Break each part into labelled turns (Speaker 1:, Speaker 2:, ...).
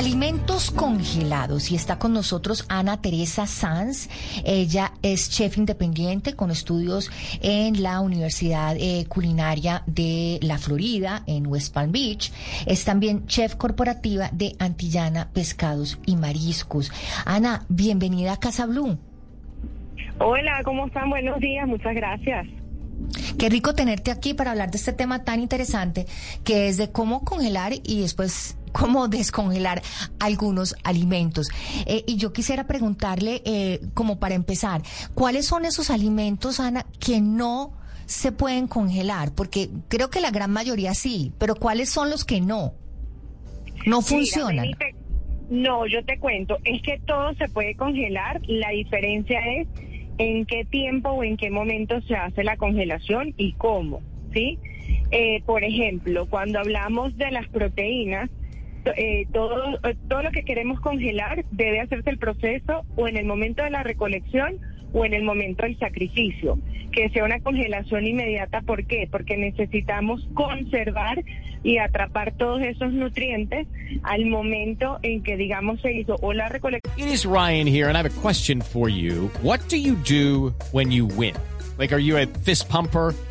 Speaker 1: Alimentos congelados. Y está con nosotros Ana Teresa Sanz. Ella es chef independiente con estudios en la Universidad eh, Culinaria de la Florida, en West Palm Beach. Es también chef corporativa de Antillana Pescados y Mariscos. Ana, bienvenida a Casa Blue.
Speaker 2: Hola, ¿cómo están? Buenos días, muchas gracias.
Speaker 1: Qué rico tenerte aquí para hablar de este tema tan interesante que es de cómo congelar y después cómo descongelar algunos alimentos. Eh, y yo quisiera preguntarle, eh, como para empezar, ¿cuáles son esos alimentos, Ana, que no se pueden congelar? Porque creo que la gran mayoría sí, pero ¿cuáles son los que no? No funcionan.
Speaker 2: No, yo te cuento, es que todo se puede congelar, la diferencia es en qué tiempo o en qué momento se hace la congelación y cómo, ¿sí? Eh, por ejemplo, cuando hablamos de las proteínas, eh, todo, eh, todo lo que queremos congelar debe hacerse el proceso o en el momento de la recolección o en el momento del sacrificio, que sea una congelación inmediata. ¿Por qué? Porque necesitamos conservar y atrapar todos esos nutrientes al momento en que, digamos, se hizo o la recolección.
Speaker 3: It is Ryan here, and I have a question for you. What do you do when you win? Like, are you a fist pumper?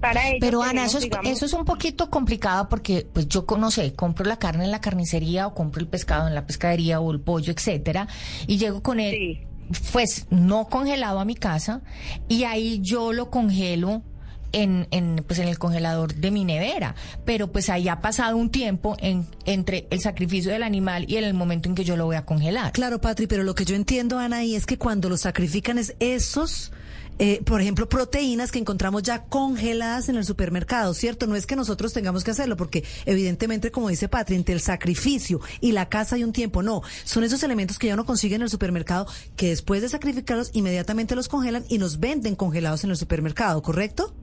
Speaker 2: Para
Speaker 1: Pero Ana,
Speaker 2: tenemos,
Speaker 1: eso es,
Speaker 2: digamos,
Speaker 1: eso es un poquito complicado porque, pues yo no sé, compro la carne en la carnicería o compro el pescado en la pescadería o el pollo, etcétera, y llego con él,
Speaker 2: Sí.
Speaker 1: pues no congelado a mi casa y ahí yo lo congelo. En, en, pues en el congelador de mi nevera, pero pues ahí ha pasado un tiempo en, entre el sacrificio del animal y en el momento en que yo lo voy a congelar.
Speaker 4: Claro, Patri, pero lo que yo entiendo, Ana, y es que cuando los sacrifican es esos, eh, por ejemplo, proteínas que encontramos ya congeladas en el supermercado, ¿cierto? No es que nosotros tengamos que hacerlo, porque evidentemente, como dice Patri, entre el sacrificio y la casa hay un tiempo, no. Son esos elementos que ya uno consigue en el supermercado que después de sacrificarlos inmediatamente los congelan y nos venden congelados en el supermercado, ¿correcto?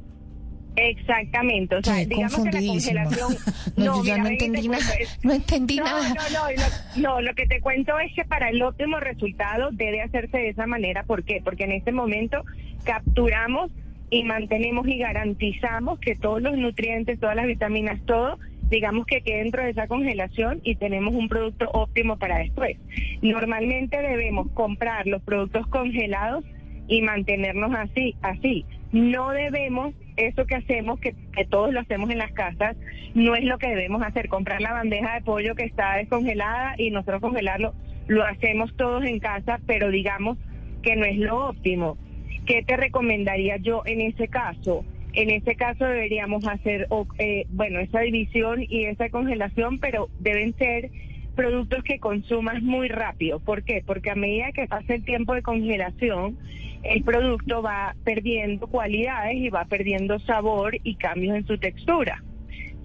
Speaker 2: Exactamente, o sea, digamos que la congelación...
Speaker 1: No, yo ya
Speaker 2: mira,
Speaker 1: no entendí nada.
Speaker 2: es-
Speaker 1: No entendí
Speaker 2: no,
Speaker 1: nada.
Speaker 2: No, no, lo, no, lo que te cuento es que para el óptimo resultado debe hacerse de esa manera. ¿Por qué? Porque en este momento capturamos y mantenemos y garantizamos que todos los nutrientes, todas las vitaminas, todo, digamos que quede dentro de esa congelación y tenemos un producto óptimo para después. Normalmente debemos comprar los productos congelados y mantenernos así, así. No debemos, eso que hacemos, que, que todos lo hacemos en las casas, no es lo que debemos hacer, comprar la bandeja de pollo que está descongelada y nosotros congelarlo, lo hacemos todos en casa, pero digamos que no es lo óptimo. ¿Qué te recomendaría yo en ese caso? En ese caso deberíamos hacer, eh, bueno, esa división y esa congelación, pero deben ser productos que consumas muy rápido. ¿Por qué? Porque a medida que pasa el tiempo de congelación, el producto va perdiendo cualidades y va perdiendo sabor y cambios en su textura.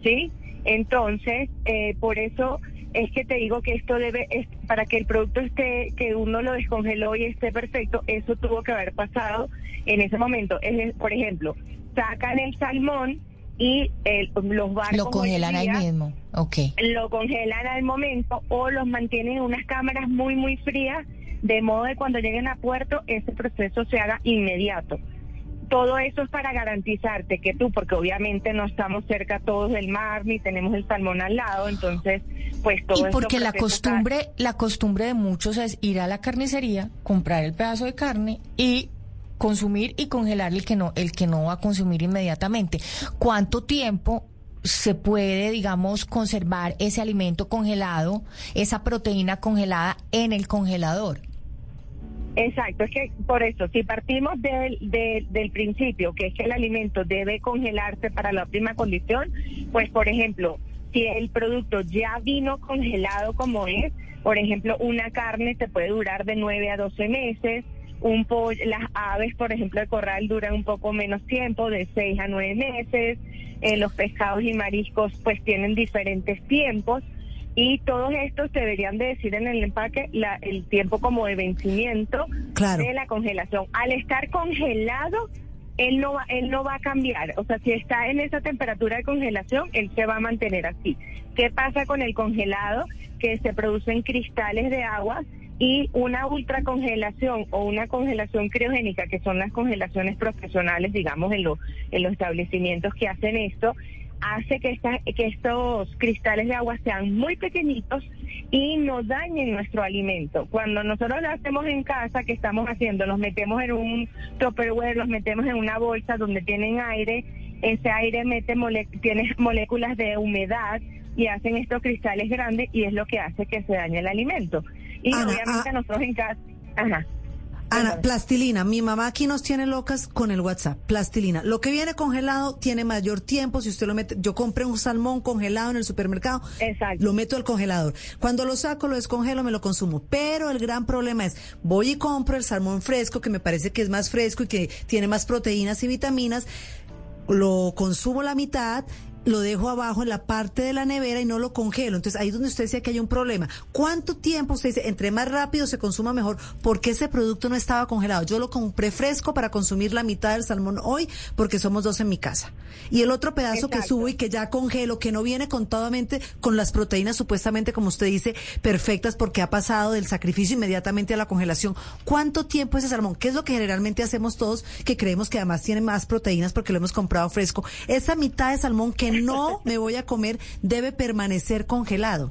Speaker 2: ¿Sí? Entonces, eh, por eso es que te digo que esto debe, es, para que el producto esté, que uno lo descongeló y esté perfecto, eso tuvo que haber pasado en ese momento. Es, por ejemplo, sacan el salmón y el- los barcos
Speaker 1: Lo congelan ahí
Speaker 2: día
Speaker 1: mismo. Ok.
Speaker 2: lo congelan al momento o los mantienen en unas cámaras muy, muy frías, de modo que cuando lleguen a puerto ese proceso se haga inmediato. Todo eso es para garantizarte que tú, porque obviamente no estamos cerca todos del mar ni tenemos el salmón al lado, entonces, pues todo
Speaker 1: Y porque la costumbre, la costumbre de muchos es ir a la carnicería, comprar el pedazo de carne y consumir y congelar el que no, el que no va a consumir inmediatamente. ¿Cuánto tiempo se puede, digamos, conservar ese alimento congelado, esa proteína congelada en el congelador?
Speaker 2: Exacto, es que por eso, si partimos del, del, del principio, que es que el alimento debe congelarse para la óptima condición, pues por ejemplo, si el producto ya vino congelado como es, por ejemplo, una carne te puede durar de 9 a 12 meses, un pollo, las aves, por ejemplo, de corral duran un poco menos tiempo, de 6 a 9 meses, eh, los pescados y mariscos pues tienen diferentes tiempos y todos estos deberían de decir en el empaque la, el tiempo como de vencimiento
Speaker 4: Claro.
Speaker 2: de la congelación. Al estar congelado, él no va, él no va a cambiar. O sea, si está en esa temperatura de congelación, él se va a mantener así. ¿Qué pasa con el congelado? Que se producen cristales de agua y una ultracongelación o una congelación criogénica, que son las congelaciones profesionales, digamos, en, los en los establecimientos que hacen esto, hace que, esta- que estos cristales de agua sean muy pequeñitos y no dañen nuestro alimento. Cuando nosotros lo hacemos en casa, ¿qué estamos haciendo? Los metemos en un tupperware, los metemos en una bolsa donde tienen aire, ese aire mete tiene moléculas de humedad y hacen estos cristales grandes y es lo que hace que se dañe el alimento. Y
Speaker 4: Ana,
Speaker 2: obviamente
Speaker 4: ah.
Speaker 2: nosotros en casa... Ajá.
Speaker 4: Ana, plastilina. Mi mamá aquí nos tiene locas con el WhatsApp. Plastilina. Lo que viene congelado tiene mayor tiempo. Si usted lo mete, yo compré un salmón congelado en el supermercado.
Speaker 2: Exacto.
Speaker 4: Lo meto al congelador. Cuando lo saco, lo descongelo, me lo consumo. Pero el gran problema es, voy y compro el salmón fresco, que me parece que es más fresco y que tiene más proteínas y vitaminas. Lo consumo la mitad. Lo dejo abajo en la parte de la nevera y no lo congelo. Entonces ahí es donde usted decía que hay un problema. ¿Cuánto tiempo usted dice? Entre más rápido se consuma mejor. ¿Por qué ese producto no estaba congelado? Yo lo compré fresco para consumir la mitad del salmón hoy porque somos dos en mi casa. Y el otro pedazo que subo y que ya congelo, que no viene contadamente con las proteínas supuestamente, como usted dice, perfectas porque ha pasado del sacrificio inmediatamente a la congelación. ¿Cuánto tiempo ese salmón? ¿Qué es lo que generalmente hacemos todos que creemos que además tiene más proteínas porque lo hemos comprado fresco? Esa mitad de salmón que no me voy a comer debe permanecer congelado.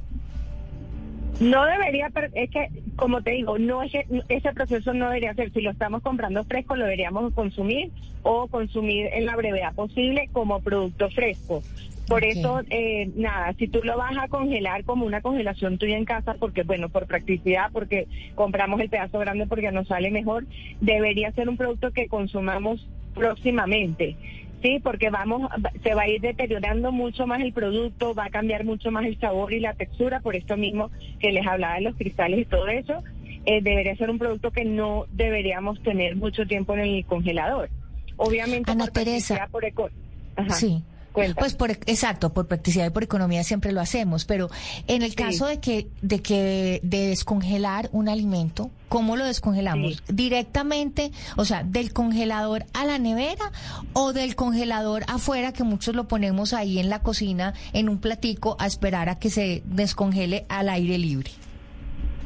Speaker 2: No debería, es que, como te digo, no es que ese proceso no debería ser. Si lo estamos comprando fresco, lo deberíamos consumir o consumir en la brevedad posible como producto fresco. Por eso, eh, nada, si tú lo vas a congelar como una congelación tuya en casa, porque bueno, por practicidad, porque compramos el pedazo grande porque nos sale mejor, debería ser un producto que consumamos próximamente. Sí, porque vamos, se va a ir deteriorando mucho más el producto, va a cambiar mucho más el sabor y la textura, por esto mismo que les hablaba de los cristales y todo eso, eh, debería ser un producto que no deberíamos tener mucho tiempo en el congelador. Obviamente,
Speaker 1: Ana
Speaker 2: por
Speaker 1: Teresa.
Speaker 2: por eco- Ajá.
Speaker 1: Sí. Pues por exacto, por practicidad y por economía siempre lo hacemos, pero en el
Speaker 2: Sí.
Speaker 1: caso de que de que de descongelar un alimento, ¿cómo lo descongelamos? Directamente, o sea, del congelador a la nevera o del congelador afuera que muchos lo ponemos ahí en la cocina en un platico a esperar a que se descongele al aire libre.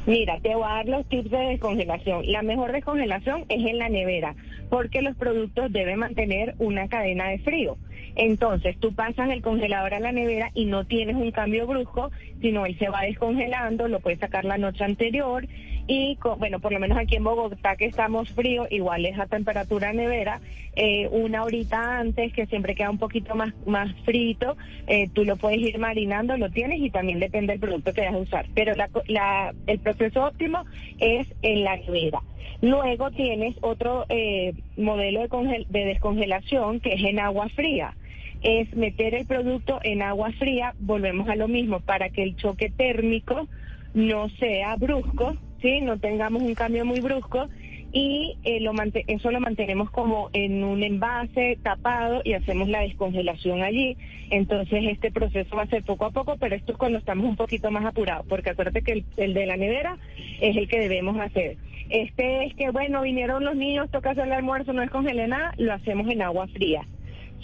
Speaker 2: Mira, te voy a dar los tips de descongelación. La mejor descongelación es en la nevera, porque los productos deben mantener una cadena de frío. Entonces, tú pasas el congelador a la nevera y no tienes un cambio brusco, sino él se va descongelando, lo puedes sacar la noche anterior y, bueno, por lo menos aquí en Bogotá que estamos frío, igual es a temperatura nevera, eh, una horita antes, que siempre queda un poquito más, más frito, eh, tú lo puedes ir marinando, lo tienes y también depende del producto que vayas a usar. Pero la, la- el proceso óptimo es en la nevera. Luego tienes otro eh, modelo de, de descongelación que es en agua fría. Es meter el producto en agua fría, volvemos a lo mismo, para que el choque térmico no sea brusco, ¿sí? no tengamos un cambio muy brusco y eh, lo eso lo mantenemos como en un envase tapado y hacemos la descongelación allí. Entonces este proceso va a ser poco a poco, pero esto es cuando estamos un poquito más apurados, porque acuérdate que el, el de la nevera es el que debemos hacer. Este es que, bueno, vinieron los niños, toca hacer el almuerzo, no descongelé nada, lo hacemos en agua fría,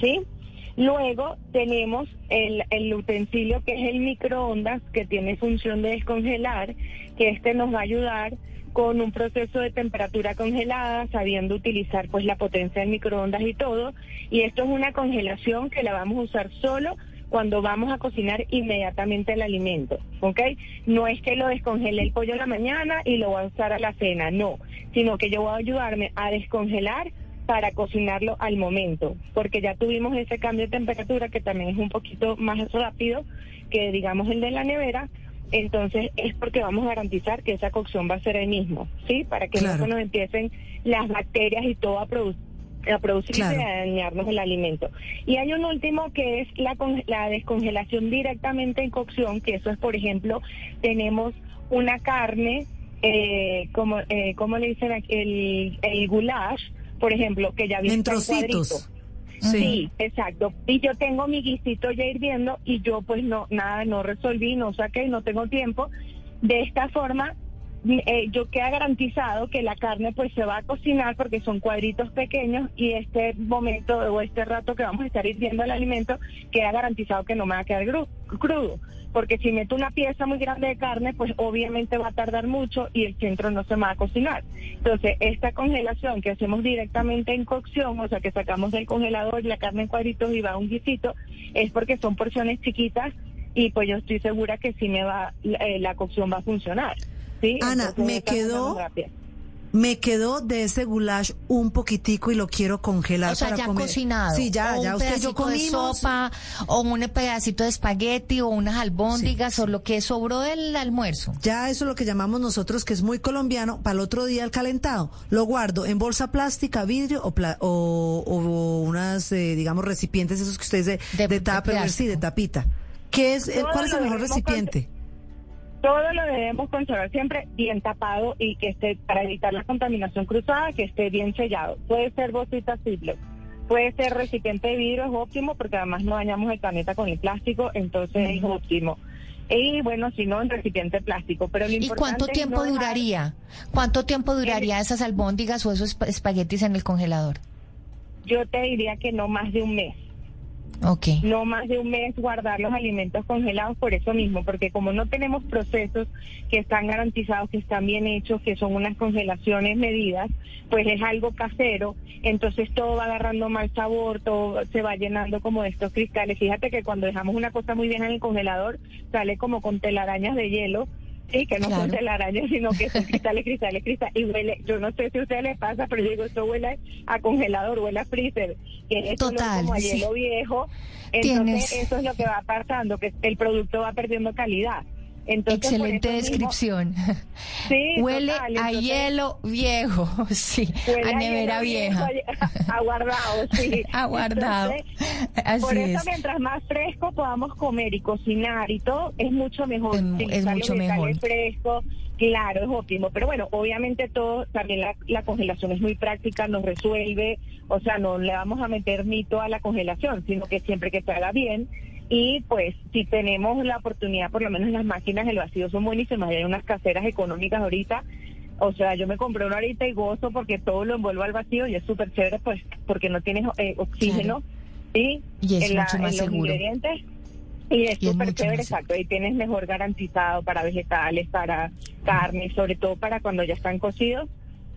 Speaker 2: ¿sí? Luego tenemos el, el utensilio que es el microondas, que tiene función de descongelar, que este nos va a ayudar con un proceso de temperatura congelada, sabiendo utilizar pues la potencia del microondas y todo. Y esto es una congelación que la vamos a usar solo cuando vamos a cocinar inmediatamente el alimento, ¿ok? No es que lo descongele el pollo en la mañana y lo voy a usar a la cena, no, sino que yo voy a ayudarme a descongelar para cocinarlo al momento, porque ya tuvimos ese cambio de temperatura que también es un poquito más rápido que digamos el de la nevera entonces es porque vamos a garantizar que esa cocción va a ser el mismo, ¿sí? Para que
Speaker 4: Claro.
Speaker 2: no se nos empiecen las bacterias y todo a, produ- a producirse
Speaker 4: Claro.
Speaker 2: y a dañarnos el alimento. Y hay un último que es la, con- la descongelación directamente en cocción, que eso es, por ejemplo, tenemos una carne, eh, como, eh, ¿cómo le dicen aquí? El, el goulash, por ejemplo, que ya viene
Speaker 4: En trocitos.
Speaker 2: Sí. exacto. Y yo tengo mi guisito ya hirviendo y yo pues no, nada, no resolví, no saqué, no tengo tiempo. De esta forma, eh, yo queda garantizado que la carne pues se va a cocinar porque son cuadritos pequeños y este momento o este rato que vamos a estar hirviendo el alimento queda garantizado que no me va a quedar crudo. Porque si meto una pieza muy grande de carne, pues obviamente va a tardar mucho y el centro no se me va a cocinar. Entonces, esta congelación que hacemos directamente en cocción, o sea, que sacamos del congelador la carne en cuadritos y va a un guisito, es porque son porciones chiquitas y pues yo estoy segura que sí me va, eh, la cocción va a funcionar. ¿Sí?
Speaker 4: Ana,
Speaker 2: Entonces,
Speaker 4: me quedó-. Me quedó de ese goulash un poquitico y lo quiero congelar
Speaker 1: O sea,
Speaker 4: para
Speaker 1: ya
Speaker 4: comer.
Speaker 1: cocinado.
Speaker 4: Sí, ya,
Speaker 1: o
Speaker 4: ya
Speaker 1: un
Speaker 4: usted y yo
Speaker 1: pedacito de
Speaker 4: comimos.
Speaker 1: sopa, o un pedacito de espagueti, o unas albóndigas, o lo que sobró del almuerzo.
Speaker 4: Ya eso es lo que llamamos nosotros, que es muy colombiano, para el otro día el calentado. Lo guardo en bolsa plástica, vidrio o, pla- o, o unas, eh, digamos, recipientes, esos que ustedes de,
Speaker 1: De-
Speaker 4: de,
Speaker 1: de
Speaker 4: tupperware, sí, de tapita. ¿Qué es, eh,
Speaker 2: Todo
Speaker 4: ¿Cuál es el mejor recipiente?
Speaker 2: Todo lo debemos conservar siempre bien tapado y que esté, para evitar la contaminación cruzada, que esté bien sellado. Puede ser bolsita Ziploc, puede ser recipiente de vidrio, es óptimo porque además no dañamos el planeta con el plástico, entonces es óptimo. Y bueno, si no, en recipiente plástico. Pero lo
Speaker 1: ¿Y cuánto tiempo
Speaker 2: no
Speaker 1: duraría? ¿Cuánto tiempo duraría esas albóndigas o esos espa- espaguetis en el congelador?
Speaker 2: Yo te diría que no más de un mes. No más de un mes guardar los alimentos congelados por eso mismo, porque como no tenemos procesos que están garantizados, que están bien hechos, que son unas congelaciones medidas, pues es algo casero, entonces todo va agarrando mal sabor, todo se va llenando como de estos cristales. Fíjate que cuando dejamos una cosa muy bien en el congelador, sale como con telarañas de hielo. Sí, que no son telarañas, sino que son cristales, cristales, cristales. Y huele, yo no sé si a ustedes les pasa, pero yo digo, esto huele a congelador, huele a freezer.
Speaker 1: Total,
Speaker 2: como
Speaker 1: sí.
Speaker 2: hielo viejo.
Speaker 1: Tienes-
Speaker 2: Entonces, eso es lo que va pasando, que el producto va perdiendo calidad. Entonces,
Speaker 1: Excelente
Speaker 2: mismo-
Speaker 1: descripción.
Speaker 2: sí,
Speaker 1: Huele
Speaker 2: total,
Speaker 1: a hielo viejo, sí, a nevera vieja.
Speaker 2: viejo, Aguardado, sí.
Speaker 1: Aguardado.
Speaker 2: Entonces,
Speaker 1: Así
Speaker 2: por eso,
Speaker 1: es.
Speaker 2: mientras más fresco podamos comer y cocinar y todo, es mucho mejor.
Speaker 1: Es mucho mejor.
Speaker 2: frescos, claro, es óptimo. Pero bueno, obviamente todo, también la, la congelación es muy práctica, nos resuelve. O sea, no le vamos a meter mito a la congelación, sino que siempre que se haga bien. Y pues, si tenemos la oportunidad, por lo menos las máquinas del vacío son buenísimas. Hay unas caseras económicas ahorita. O sea, yo me compré una ahorita y gozo porque todo lo envuelvo al vacío y es súper chévere, pues, porque no tienes eh, oxígeno.
Speaker 1: Y es
Speaker 2: en, la- en los
Speaker 1: seguro.
Speaker 2: ingredientes. Y es súper chévere, exacto. Y tienes mejor garantizado para vegetales, para carne, sobre todo para cuando ya están cocidos.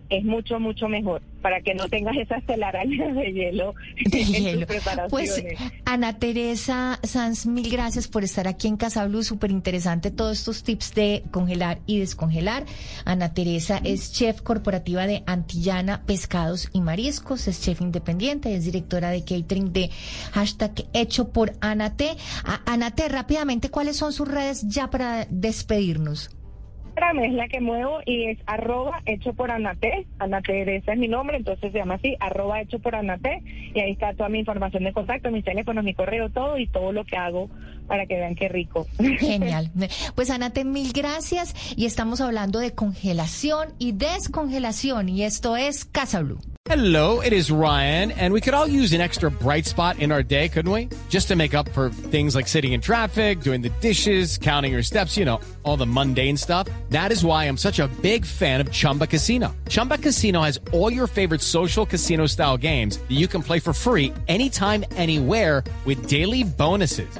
Speaker 2: Es mucho, mucho mejor para que no tengas esas telarañas de hielo
Speaker 1: de
Speaker 2: en tus
Speaker 1: hielo.
Speaker 2: preparaciones.
Speaker 1: Pues Ana Teresa Sanz, mil gracias por estar aquí en Casa Blue. Súper interesante todos estos tips de congelar y descongelar. Ana Teresa es chef corporativa de Antillana Pescados y Mariscos, es chef independiente, es directora de catering de hashtag hecho por Anate. Anate, rápidamente, ¿cuáles son sus redes ya para despedirnos?
Speaker 2: Instagram es la que muevo y es arroba hecho por Anate. Anate ese es mi nombre, entonces se llama así, arroba hecho por Anate. Y ahí está toda mi información de contacto, mis teléfonos, mi correo, todo y todo lo que hago para que vean qué rico.
Speaker 1: Genial. Pues Anate, mil gracias y estamos hablando de congelación y descongelación y esto es Casa Blue.
Speaker 3: Hello, it is Ryan, and we could all use an extra bright spot in our day, couldn't we? Just to make up for things like sitting in traffic, doing the dishes, counting your steps, you know, all the mundane stuff. That is why I'm such a big fan of Chumba Casino. Chumba Casino has all your favorite social casino style games that you can play for free anytime, anywhere with daily bonuses.